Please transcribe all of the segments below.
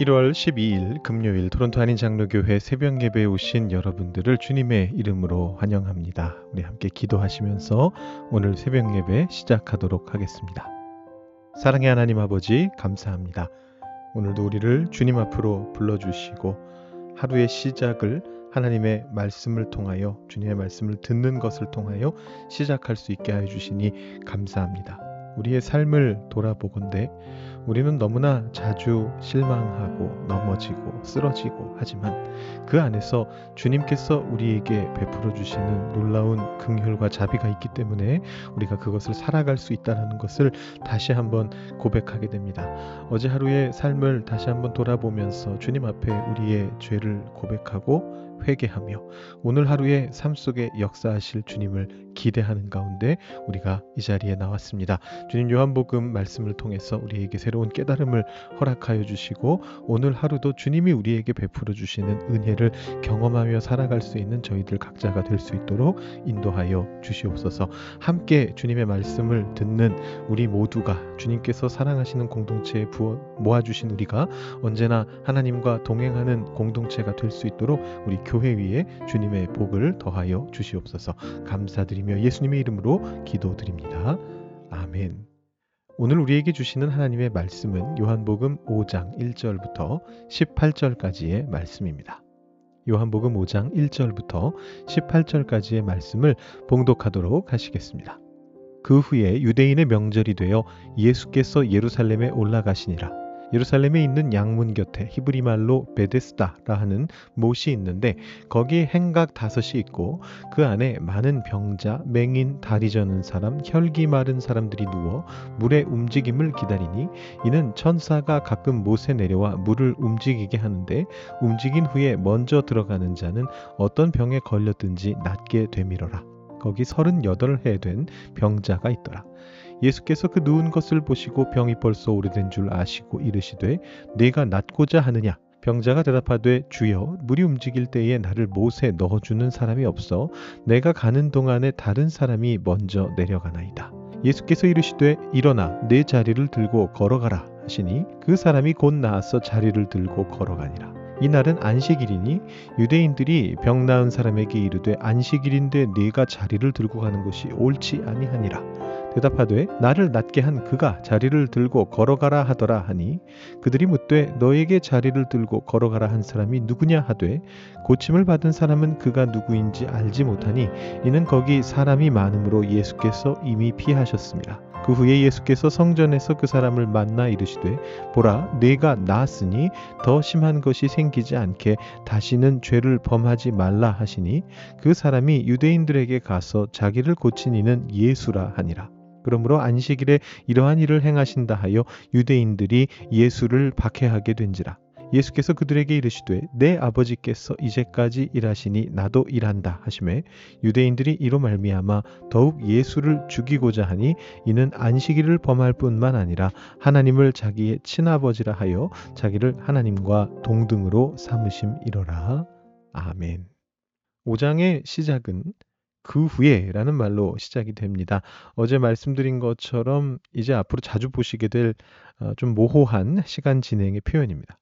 1월 12일 금요일 토론토 한인 장로교회 새벽 예배에 오신 여러분들을 주님의 이름으로 환영합니다. 우리 함께 기도하시면서 오늘 새벽 예배 시작하도록 하겠습니다. 사랑의 하나님 아버지 감사합니다. 오늘도 우리를 주님 앞으로 불러주시고 하루의 시작을 하나님의 말씀을 통하여 주님의 말씀을 듣는 것을 통하여 시작할 수 있게 하여 주시니 감사합니다. 우리의 삶을 돌아보건대 우리는 너무나 자주 실망하고 넘어지고 쓰러지고 하지만 그 안에서 주님께서 우리에게 베풀어 주시는 놀라운 긍휼과 자비가 있기 때문에 우리가 그것을 살아갈 수 있다는 것을 다시 한번 고백하게 됩니다. 어제 하루의 삶을 다시 한번 돌아보면서 주님 앞에 우리의 죄를 고백하고 회개하며 오늘 하루의 삶 속에 역사하실 주님을 기대하는 가운데 우리가 이 자리에 나왔습니다. 주님 요한복음 말씀을 통해서 우리에게 새로운 깨달음을 허락하여 주시고 오늘 하루도 주님이 우리에게 베풀어 주시는 은혜를 경험하며 살아갈 수 있는 저희들 각자가 될 수 있도록 인도하여 주시옵소서. 함께 주님의 말씀을 듣는 우리 모두가 주님께서 사랑하시는 공동체에 부어 모아주신 우리가 언제나 하나님과 동행하는 공동체가 될 수 있도록 우리 교회 위에 주님의 복을 더하여 주시옵소서. 감사드리며 예수님의 이름으로 기도드립니다. 아멘. 오늘 우리에게 주시는 하나님의 말씀은 요한복음 5장 1절부터 18절까지의 말씀입니다. 요한복음 5장 1절부터 18절까지의 말씀을 봉독하도록 하시겠습니다. 그 후에 유대인의 명절이 되어 예수께서 예루살렘에 올라가시니라. 예루살렘에 있는 양문 곁에 히브리 말로 베데스다라 하는 못이 있는데 거기 행각 다섯이 있고 그 안에 많은 병자, 맹인, 다리 저는 사람, 혈기 마른 사람들이 누워 물의 움직임을 기다리니 이는 천사가 가끔 못에 내려와 물을 움직이게 하는데 움직인 후에 먼저 들어가는 자는 어떤 병에 걸렸든지 낫게 되밀어라. 거기 서른여덟 해된 병자가 있더라. 예수께서 그 누운 것을 보시고 병이 벌써 오래된 줄 아시고 이르시되 내가 낫고자 하느냐 병자가 대답하되 주여 물이 움직일 때에 나를 못에 넣어주는 사람이 없어 내가 가는 동안에 다른 사람이 먼저 내려가나이다. 예수께서 이르시되 일어나 내 자리를 들고 걸어가라 하시니 그 사람이 곧 나와서 자리를 들고 걸어가니라. 이날은 안식일이니 유대인들이 병 나은 사람에게 이르되 안식일인데 네가 자리를 들고 가는 것이 옳지 아니하니라. 대답하되 나를 낫게 한 그가 자리를 들고 걸어가라 하더라 하니 그들이 묻되 너에게 자리를 들고 걸어가라 한 사람이 누구냐 하되 고침을 받은 사람은 그가 누구인지 알지 못하니 이는 거기 사람이 많음으로 예수께서 이미 피하셨습니다. 그 후에 예수께서 성전에서 그 사람을 만나 이르시되 보라 네가 나았으니 더 심한 것이 생기지 않게 다시는 죄를 범하지 말라 하시니 그 사람이 유대인들에게 가서 자기를 고친 이는 예수라 하니라. 그러므로 안식일에 이러한 일을 행하신다 하여 유대인들이 예수를 박해하게 된지라. 예수께서 그들에게 이르시되 내 아버지께서 이제까지 일하시니 나도 일한다 하심에 유대인들이 이로 말미암아 더욱 예수를 죽이고자 하니 이는 안식일을 범할 뿐만 아니라 하나님을 자기의 친아버지라 하여 자기를 하나님과 동등으로 삼으심이로라 아멘. 5장의 시작은 그 후에라는 말로 시작이 됩니다. 어제 말씀드린 것처럼 이제 앞으로 자주 보시게 될좀 어, 모호한 시간 진행의 표현입니다.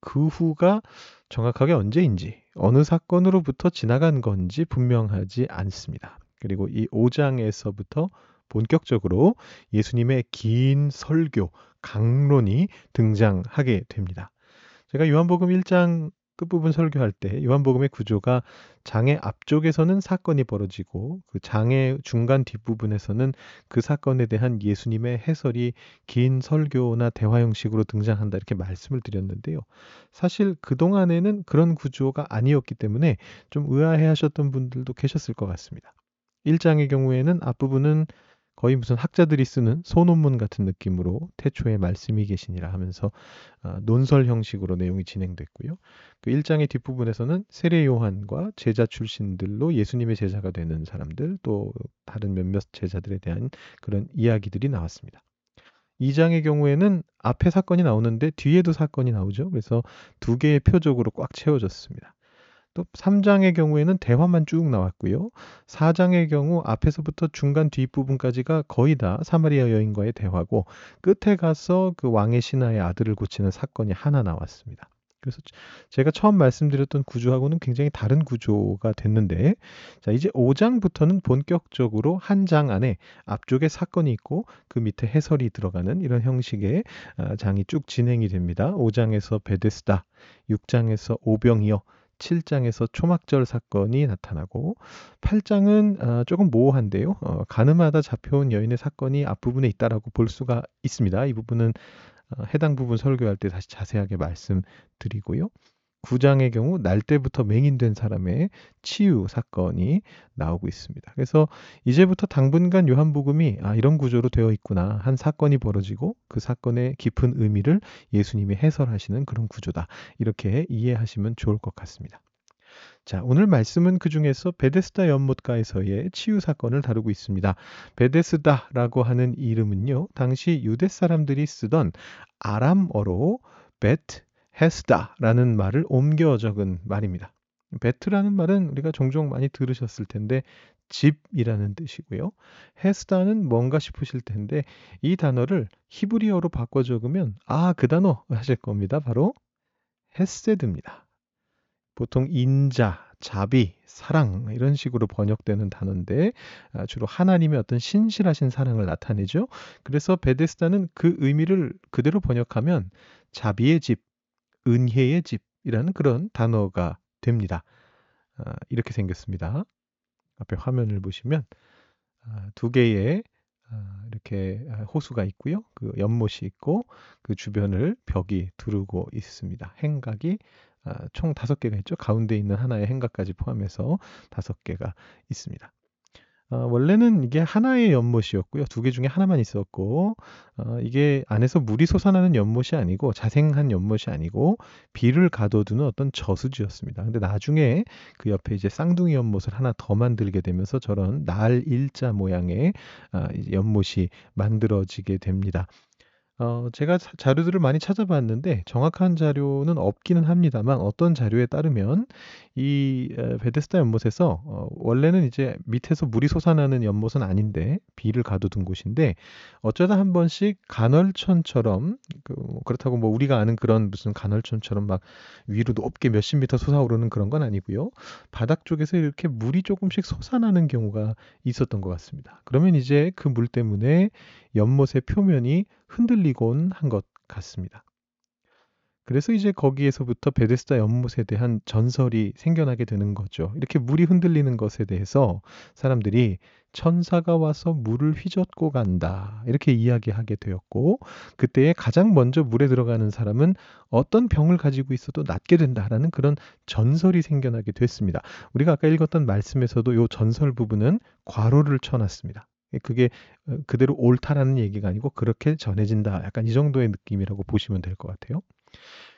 그 후가 정확하게 언제인지 어느 사건으로부터 지나간 건지 분명하지 않습니다. 그리고 이 5장에서부터 본격적으로 예수님의 긴 설교, 강론이 등장하게 됩니다. 제가 요한복음 1장 끝부분 설교할 때 요한복음의 구조가 장의 앞쪽에서는 사건이 벌어지고 그 장의 중간 뒷부분에서는 그 사건에 대한 예수님의 해설이 긴 설교나 대화 형식으로 등장한다 이렇게 말씀을 드렸는데요. 사실 그동안에는 그런 구조가 아니었기 때문에 좀 의아해 하셨던 분들도 계셨을 것 같습니다. 1장의 경우에는 앞부분은 거의 무슨 학자들이 쓰는 소논문 같은 느낌으로 태초에 말씀이 계시니라 하면서 어, 논설 형식으로 내용이 진행됐고요. 그 1장의 뒷부분에서는 세례 요한과 제자 출신들로 예수님의 제자가 되는 사람들 또 다른 몇몇 제자들에 대한 그런 이야기들이 나왔습니다. 2장의 경우에는 앞에 사건이 나오는데 뒤에도 사건이 나오죠. 그래서 두 개의 표적으로 꽉 채워졌습니다. 또 3장의 경우에는 대화만 쭉 나왔고요. 4장의 경우 앞에서부터 중간 뒷부분까지가 거의 다 사마리아 여인과의 대화고 끝에 가서 그 왕의 신하의 아들을 고치는 사건이 하나 나왔습니다. 그래서 제가 처음 말씀드렸던 구조하고는 굉장히 다른 구조가 됐는데 자 이제 5장부터는 본격적으로 한 장 안에 앞쪽에 사건이 있고 그 밑에 해설이 들어가는 이런 형식의 아, 장이 쭉 진행이 됩니다. 5장에서 베데스다, 6장에서 오병이어, 7장에서 초막절 사건이 나타나고 8장은 어, 조금 모호한데요. 어, 가늠하다 잡혀온 여인의 사건이 앞부분에 있다라고 볼 수가 있습니다. 이 부분은 어, 해당 부분 설교할 때 다시 자세하게 말씀드리고요. 9장의 경우 날 때부터 맹인된 사람의 치유 사건이 나오고 있습니다. 그래서 이제부터 당분간 요한복음이 아 이런 구조로 되어 있구나 한 사건이 벌어지고 그 사건의 깊은 의미를 예수님이 해설하시는 그런 구조다. 이렇게 이해하시면 좋을 것 같습니다. 자, 오늘 말씀은 그 중에서 베데스다 연못가에서의 치유 사건을 다루고 있습니다. 베데스다라고 하는 이름은요, 당시 유대 사람들이 쓰던 아람어로 베트 헤스다라는 말을 옮겨 적은 말입니다. 베트라는 말은 우리가 종종 많이 들으셨을 텐데 집이라는 뜻이고요. 헤스다는 뭔가 싶으실 텐데 이 단어를 히브리어로 바꿔 적으면 아, 그 단어 하실 겁니다. 바로 헤세드입니다. 보통 인자, 자비, 사랑 이런 식으로 번역되는 단어인데 아, 주로 하나님의 어떤 신실하신 사랑을 나타내죠. 그래서 베데스다는 그 의미를 그대로 번역하면 자비의 집, 은혜의 집이라는 그런 단어가 됩니다. 아, 이렇게 생겼습니다. 앞에 화면을 보시면 아, 두 개의 이렇게 호수가 있고요. 그 연못이 있고 그 주변을 벽이 두르고 있습니다. 행각이 아, 총 다섯 개가 있죠. 가운데 있는 하나의 행각까지 포함해서 다섯 개가 있습니다. 어, 원래는 이게 하나의 연못이었고요. 두 개 중에 하나만 있었고, 어, 이게 안에서 물이 솟아나는 연못이 아니고, 자생한 연못이 아니고, 비를 가둬두는 어떤 저수지였습니다. 근데 나중에 그 옆에 이제 쌍둥이 연못을 하나 더 만들게 되면서 저런 날 일자 모양의 아, 연못이 만들어지게 됩니다. 어, 제가 자, 료들을 많이 찾아봤는데 정확한 자료는 없기는 합니다만 어떤 자료에 따르면 이 에, 베데스다 연못에서 어, 원래는 이제 밑에서 물이 솟아나는 연못은 아닌데 비를 가둬둔 곳인데 어쩌다 한 번씩 간헐천처럼 그, 뭐 그렇다고 뭐 우리가 아는 그런 무슨 간헐천처럼 막 위로 높게 몇십 미터 솟아오르는 그런 건 아니고요. 바닥 쪽에서 이렇게 물이 조금씩 솟아나는 경우가 있었던 것 같습니다. 그러면 이제 그 물 때문에 연못의 표면이 흔들리곤 한 것 같습니다. 그래서 이제 거기에서부터 베데스다 연못에 대한 전설이 생겨나게 되는 거죠. 이렇게 물이 흔들리는 것에 대해서 사람들이 천사가 와서 물을 휘젓고 간다. 이렇게 이야기하게 되었고, 그때에 가장 먼저 물에 들어가는 사람은 어떤 병을 가지고 있어도 낫게 된다라는 그런 전설이 생겨나게 됐습니다. 우리가 아까 읽었던 말씀에서도 이 전설 부분은 괄호를 쳐놨습니다. 예, 그게 어, 그대로 옳다라는 얘기가 아니고 그렇게 전해진다. 약간 이 정도의 느낌이라고 보시면 될 것 같아요.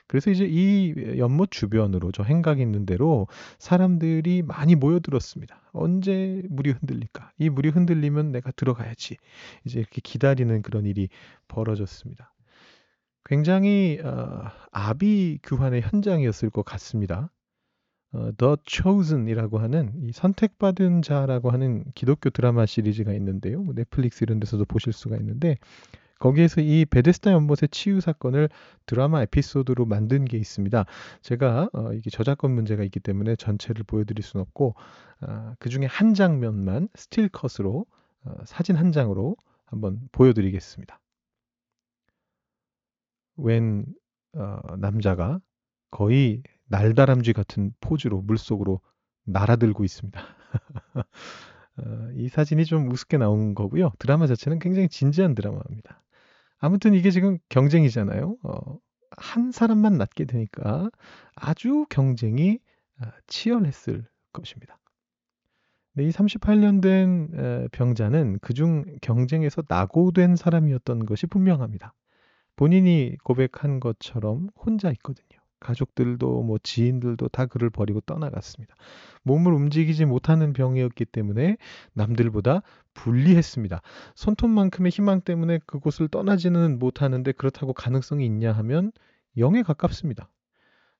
그래서 이제 이 연못 주변으로 저 행각이 있는 대로 사람들이 많이 모여들었습니다. 언제 물이 흔들릴까? 이 물이 흔들리면 내가 들어가야지. 이제 이렇게 기다리는 그런 일이 벌어졌습니다. 굉장히 어, 아비 규환의 현장이었을 것 같습니다. 어, The Chosen이라고 하는 이 선택받은 자라고 하는 기독교 드라마 시리즈가 있는데요. 뭐 넷플릭스 이런 데서도 보실 수가 있는데 거기에서 이 베데스다 연못의 치유 사건을 드라마 에피소드로 만든 게 있습니다. 제가 어, 이게 저작권 문제가 있기 때문에 전체를 보여드릴 수는 없고 어, 그 중에 한 장면만 still cut으로 어, 사진 한 장으로 한번 보여드리겠습니다. 웬 어, 남자가 거의 날다람쥐 같은 포즈로 물속으로 날아들고 있습니다. 어, 이 사진이 좀 우습게 나온 거고요. 드라마 자체는 굉장히 진지한 드라마입니다. 아무튼 이게 지금 경쟁이잖아요. 어, 한 사람만 낫게 되니까 아주 경쟁이 아, 치열했을 것입니다. 네, 이 38년 된 병자는 그중 경쟁에서 낙오된 사람이었던 것이 분명합니다. 본인이 고백한 것처럼 혼자 있거든요. 가족들도 뭐 지인들도 다 그를 버리고 떠나갔습니다. 몸을 움직이지 못하는 병이었기 때문에 남들보다 불리했습니다. 손톱만큼의 희망 때문에 그곳을 떠나지는 못하는데 그렇다고 가능성이 있냐 하면 0에 가깝습니다.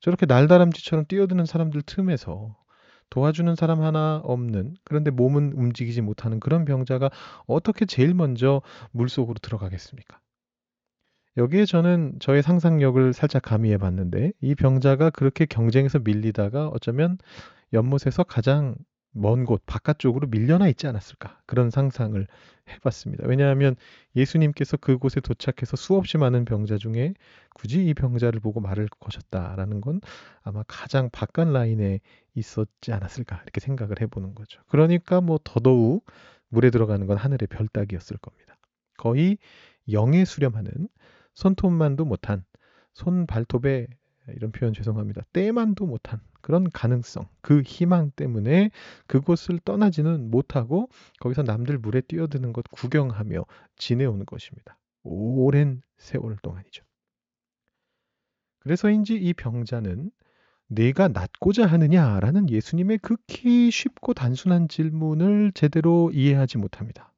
저렇게 날다람쥐처럼 뛰어드는 사람들 틈에서 도와주는 사람 하나 없는 그런데 몸은 움직이지 못하는 그런 병자가 어떻게 제일 먼저 물속으로 들어가겠습니까? 여기에 저는 저의 상상력을 살짝 가미해 봤는데 이 병자가 그렇게 경쟁에서 밀리다가 어쩌면 연못에서 가장 먼 곳 바깥쪽으로 밀려나 있지 않았을까 그런 상상을 해봤습니다. 왜냐하면 예수님께서 그곳에 도착해서 수없이 많은 병자 중에 굳이 이 병자를 보고 말을 거셨다라는 건 아마 가장 바깥 라인에 있었지 않았을까 이렇게 생각을 해보는 거죠. 그러니까 뭐 더더욱 물에 들어가는 건 하늘의 별 따기였을 겁니다. 거의 영에 수렴하는 손톱만도 못한 손 발톱에 이런 표현 죄송합니다. 때만도 못한 그런 가능성, 그 희망 때문에 그곳을 떠나지는 못하고 거기서 남들 물에 뛰어드는 것 구경하며 지내오는 것입니다. 오랜 세월 동안이죠. 그래서인지 이 병자는 내가 낫고자 하느냐라는 예수님의 극히 쉽고 단순한 질문을 제대로 이해하지 못합니다.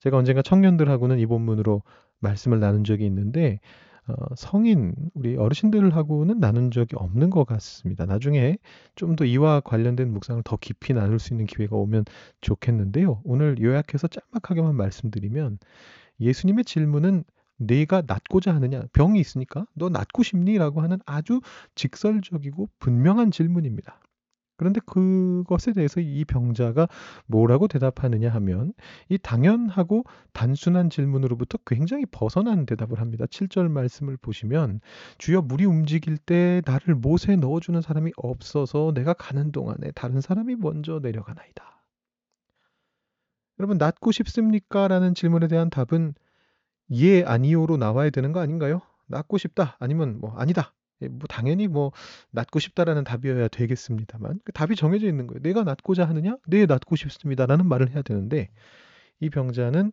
제가 언젠가 청년들하고는 이 본문으로 말씀을 나눈 적이 있는데 어, 성인 우리 어르신들하고는 나눈 적이 없는 것 같습니다. 나중에 좀 더 이와 관련된 묵상을 더 깊이 나눌 수 있는 기회가 오면 좋겠는데요. 오늘 요약해서 짤막하게만 말씀드리면 예수님의 질문은 내가 낫고자 하느냐 병이 있으니까 너 낫고 싶니?라고 하는 아주 직설적이고 분명한 질문입니다. 그런데 그것에 대해서 이 병자가 뭐라고 대답하느냐 하면 이 당연하고 단순한 질문으로부터 굉장히 벗어난 대답을 합니다. 7절 말씀을 보시면 주여 물이 움직일 때 나를 못에 넣어주는 사람이 없어서 내가 가는 동안에 다른 사람이 먼저 내려가나이다. 여러분 낫고 싶습니까? 라는 질문에 대한 답은 예 아니오로 나와야 되는 거 아닌가요? 낫고 싶다 아니면 뭐 아니다 예, 뭐 당연히 뭐 낫고 싶다라는 답이어야 되겠습니다만 그 답이 정해져 있는 거예요. 내가 낫고자 하느냐? 네, 낫고 싶습니다라는 말을 해야 되는데 이 병자는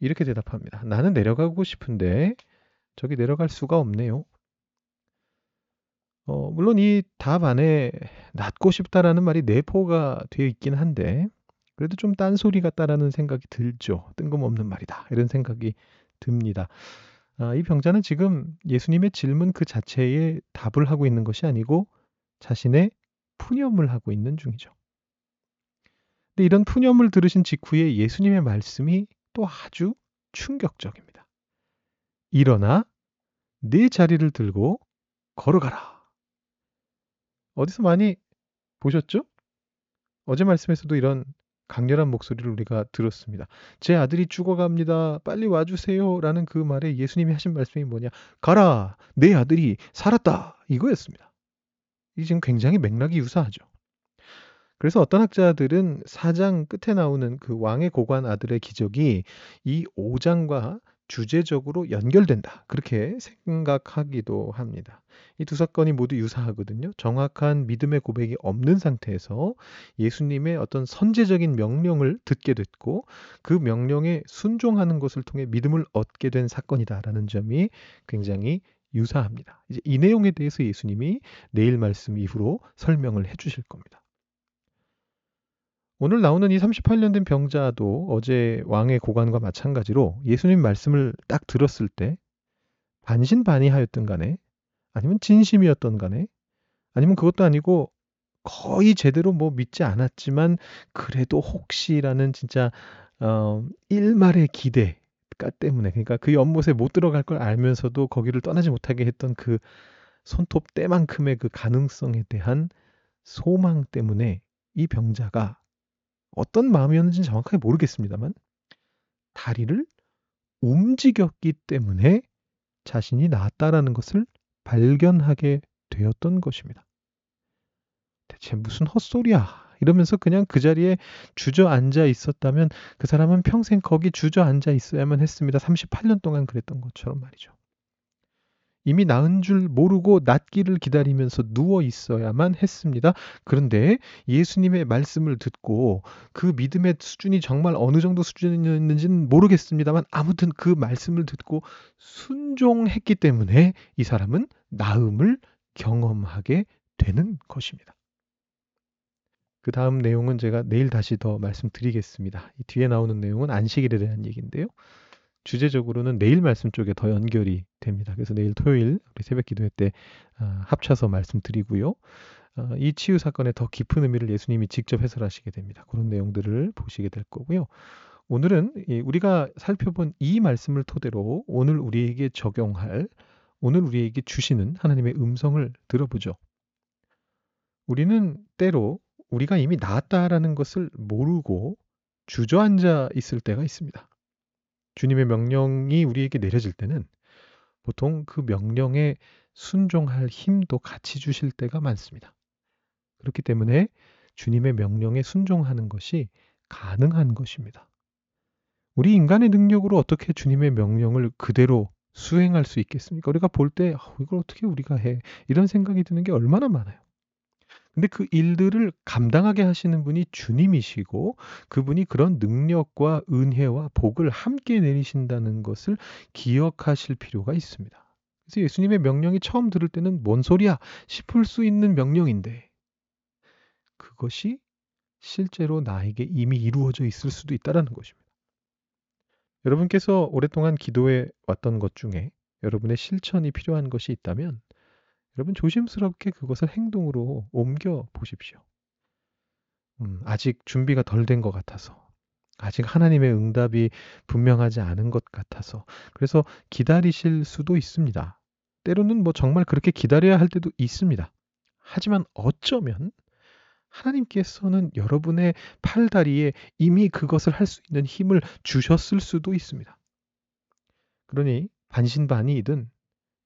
이렇게 대답합니다. 나는 내려가고 싶은데 저기 내려갈 수가 없네요. 어, 물론 이 답 안에 낫고 싶다라는 말이 내포가 되어 있긴 한데 그래도 좀 딴소리 같다라는 생각이 들죠. 뜬금없는 말이다. 이런 생각이 듭니다. 아, 이 병자는 지금 예수님의 질문 그 자체에 답을 하고 있는 것이 아니고 자신의 푸념을 하고 있는 중이죠. 근데 이런 푸념을 들으신 직후에 예수님의 말씀이 또 아주 충격적입니다. 일어나 네 자리를 들고 걸어가라. 어디서 많이 보셨죠? 어제 말씀에서도 이런 강렬한 목소리를 우리가 들었습니다. 제 아들이 죽어갑니다. 빨리 와주세요. 라는 그 말에 예수님이 하신 말씀이 뭐냐. 가라. 내 아들이 살았다. 이거였습니다. 이 지금 굉장히 맥락이 유사하죠. 그래서 어떤 학자들은 사장 끝에 나오는 그 왕의 고관 아들의 기적이 이 5장과 주제적으로 연결된다. 그렇게 생각하기도 합니다. 이 두 사건이 모두 유사하거든요. 정확한 믿음의 고백이 없는 상태에서 예수님의 어떤 선제적인 명령을 듣게 됐고 그 명령에 순종하는 것을 통해 믿음을 얻게 된 사건이다라는 점이 굉장히 유사합니다. 이제 이 내용에 대해서 예수님이 내일 말씀 이후로 설명을 해 주실 겁니다. 오늘 나오는 이 38년 된 병자도 어제 왕의 고관과 마찬가지로 예수님 말씀을 딱 들었을 때 반신반의하였던 간에 아니면 진심이었던 간에 아니면 그것도 아니고 거의 제대로 뭐 믿지 않았지만 그래도 혹시라는 진짜 어 일말의 기대가 때문에 그러니까 그 연못에 못 들어갈 걸 알면서도 거기를 떠나지 못하게 했던 그 손톱 때만큼의 그 가능성에 대한 소망 때문에 이 병자가 어떤 마음이었는지는 정확하게 모르겠습니다만 다리를 움직였기 때문에 자신이 나았다라는 것을 발견하게 되었던 것입니다. 대체 무슨 헛소리야? 이러면서 그냥 그 자리에 주저앉아 있었다면 그 사람은 평생 거기 주저앉아 있어야만 했습니다. 38년 동안 그랬던 것처럼 말이죠. 이미 나은 줄 모르고 낫기를 기다리면서 누워 있어야만 했습니다. 그런데 예수님의 말씀을 듣고 그 믿음의 수준이 정말 어느 정도 수준이었는지는 모르겠습니다만 아무튼 그 말씀을 듣고 순종했기 때문에 이 사람은 나음을 경험하게 되는 것입니다. 그 다음 내용은 제가 내일 다시 더 말씀드리겠습니다. 이 뒤에 나오는 내용은 안식일에 대한 얘기인데요. 주제적으로는 내일 말씀 쪽에 더 연결이 됩니다. 그래서 내일 토요일 우리 새벽 기도회 때 아, 합쳐서 말씀드리고요. 아, 이 치유 사건의 더 깊은 의미를 예수님이 직접 해설하시게 됩니다. 그런 내용들을 보시게 될 거고요. 오늘은 우리가 살펴본 이 말씀을 토대로 오늘 우리에게 적용할 오늘 우리에게 주시는 하나님의 음성을 들어보죠. 우리는 때로 우리가 이미 나았다라는 것을 모르고 주저앉아 있을 때가 있습니다. 주님의 명령이 우리에게 내려질 때는 보통 그 명령에 순종할 힘도 같이 주실 때가 많습니다. 그렇기 때문에 주님의 명령에 순종하는 것이 가능한 것입니다. 우리 인간의 능력으로 어떻게 주님의 명령을 그대로 수행할 수 있겠습니까? 우리가 볼때 아, 이걸 어떻게 우리가 해? 이런 생각이 드는 게 얼마나 많아요. 근데 그 일들을 감당하게 하시는 분이 주님이시고 그분이 그런 능력과 은혜와 복을 함께 내리신다는 것을 기억하실 필요가 있습니다. 그래서 예수님의 명령이 처음 들을 때는 뭔 소리야 싶을 수 있는 명령인데 그것이 실제로 나에게 이미 이루어져 있을 수도 있다는 것입니다. 여러분께서 오랫동안 기도해 왔던 것 중에 여러분의 실천이 필요한 것이 있다면 여러분 조심스럽게 그것을 행동으로 옮겨 보십시오. 음, 아직 준비가 덜 된 것 같아서 아직 하나님의 응답이 분명하지 않은 것 같아서 그래서 기다리실 수도 있습니다. 때로는 뭐 정말 그렇게 기다려야 할 때도 있습니다. 하지만 어쩌면 하나님께서는 여러분의 팔다리에 이미 그것을 할 수 있는 힘을 주셨을 수도 있습니다. 그러니 반신반의이든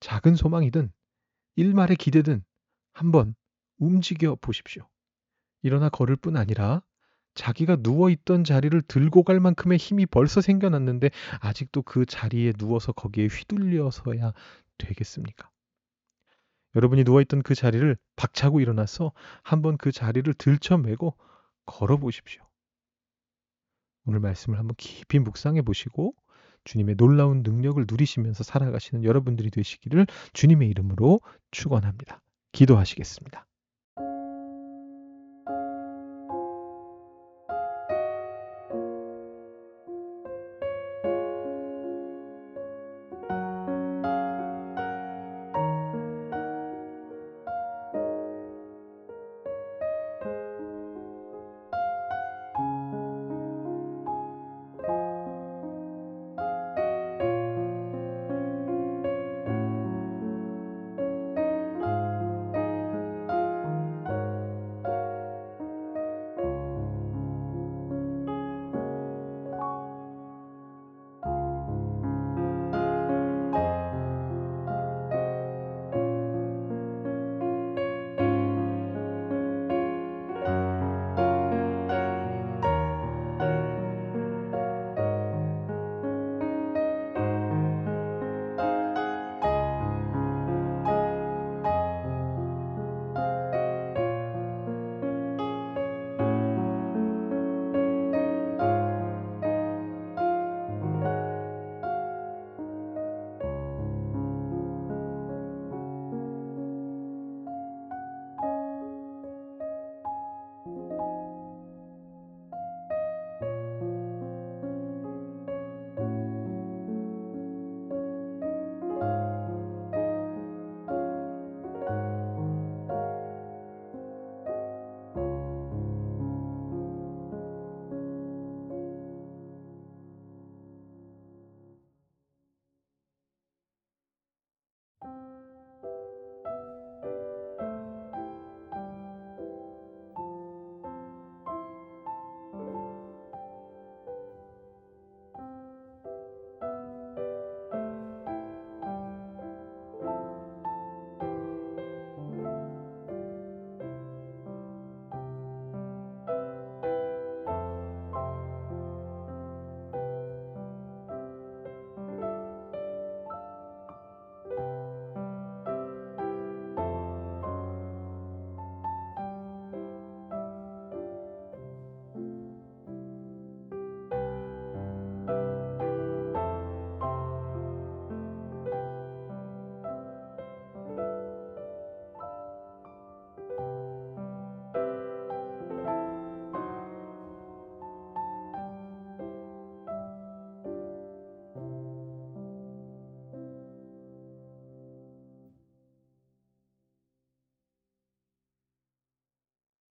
작은 소망이든 일말의 기대든 한번 움직여 보십시오. 일어나 걸을 뿐 아니라 자기가 누워있던 자리를 들고 갈 만큼의 힘이 벌써 생겨났는데 아직도 그 자리에 누워서 거기에 휘둘려서야 되겠습니까? 여러분이 누워있던 그 자리를 박차고 일어나서 한번 그 자리를 들쳐매고 걸어 보십시오. 오늘 말씀을 한번 깊이 묵상해 보시고 주님의 놀라운 능력을 누리시면서 살아가시는 여러분들이 되시기를 주님의 이름으로 축원합니다. 기도하시겠습니다.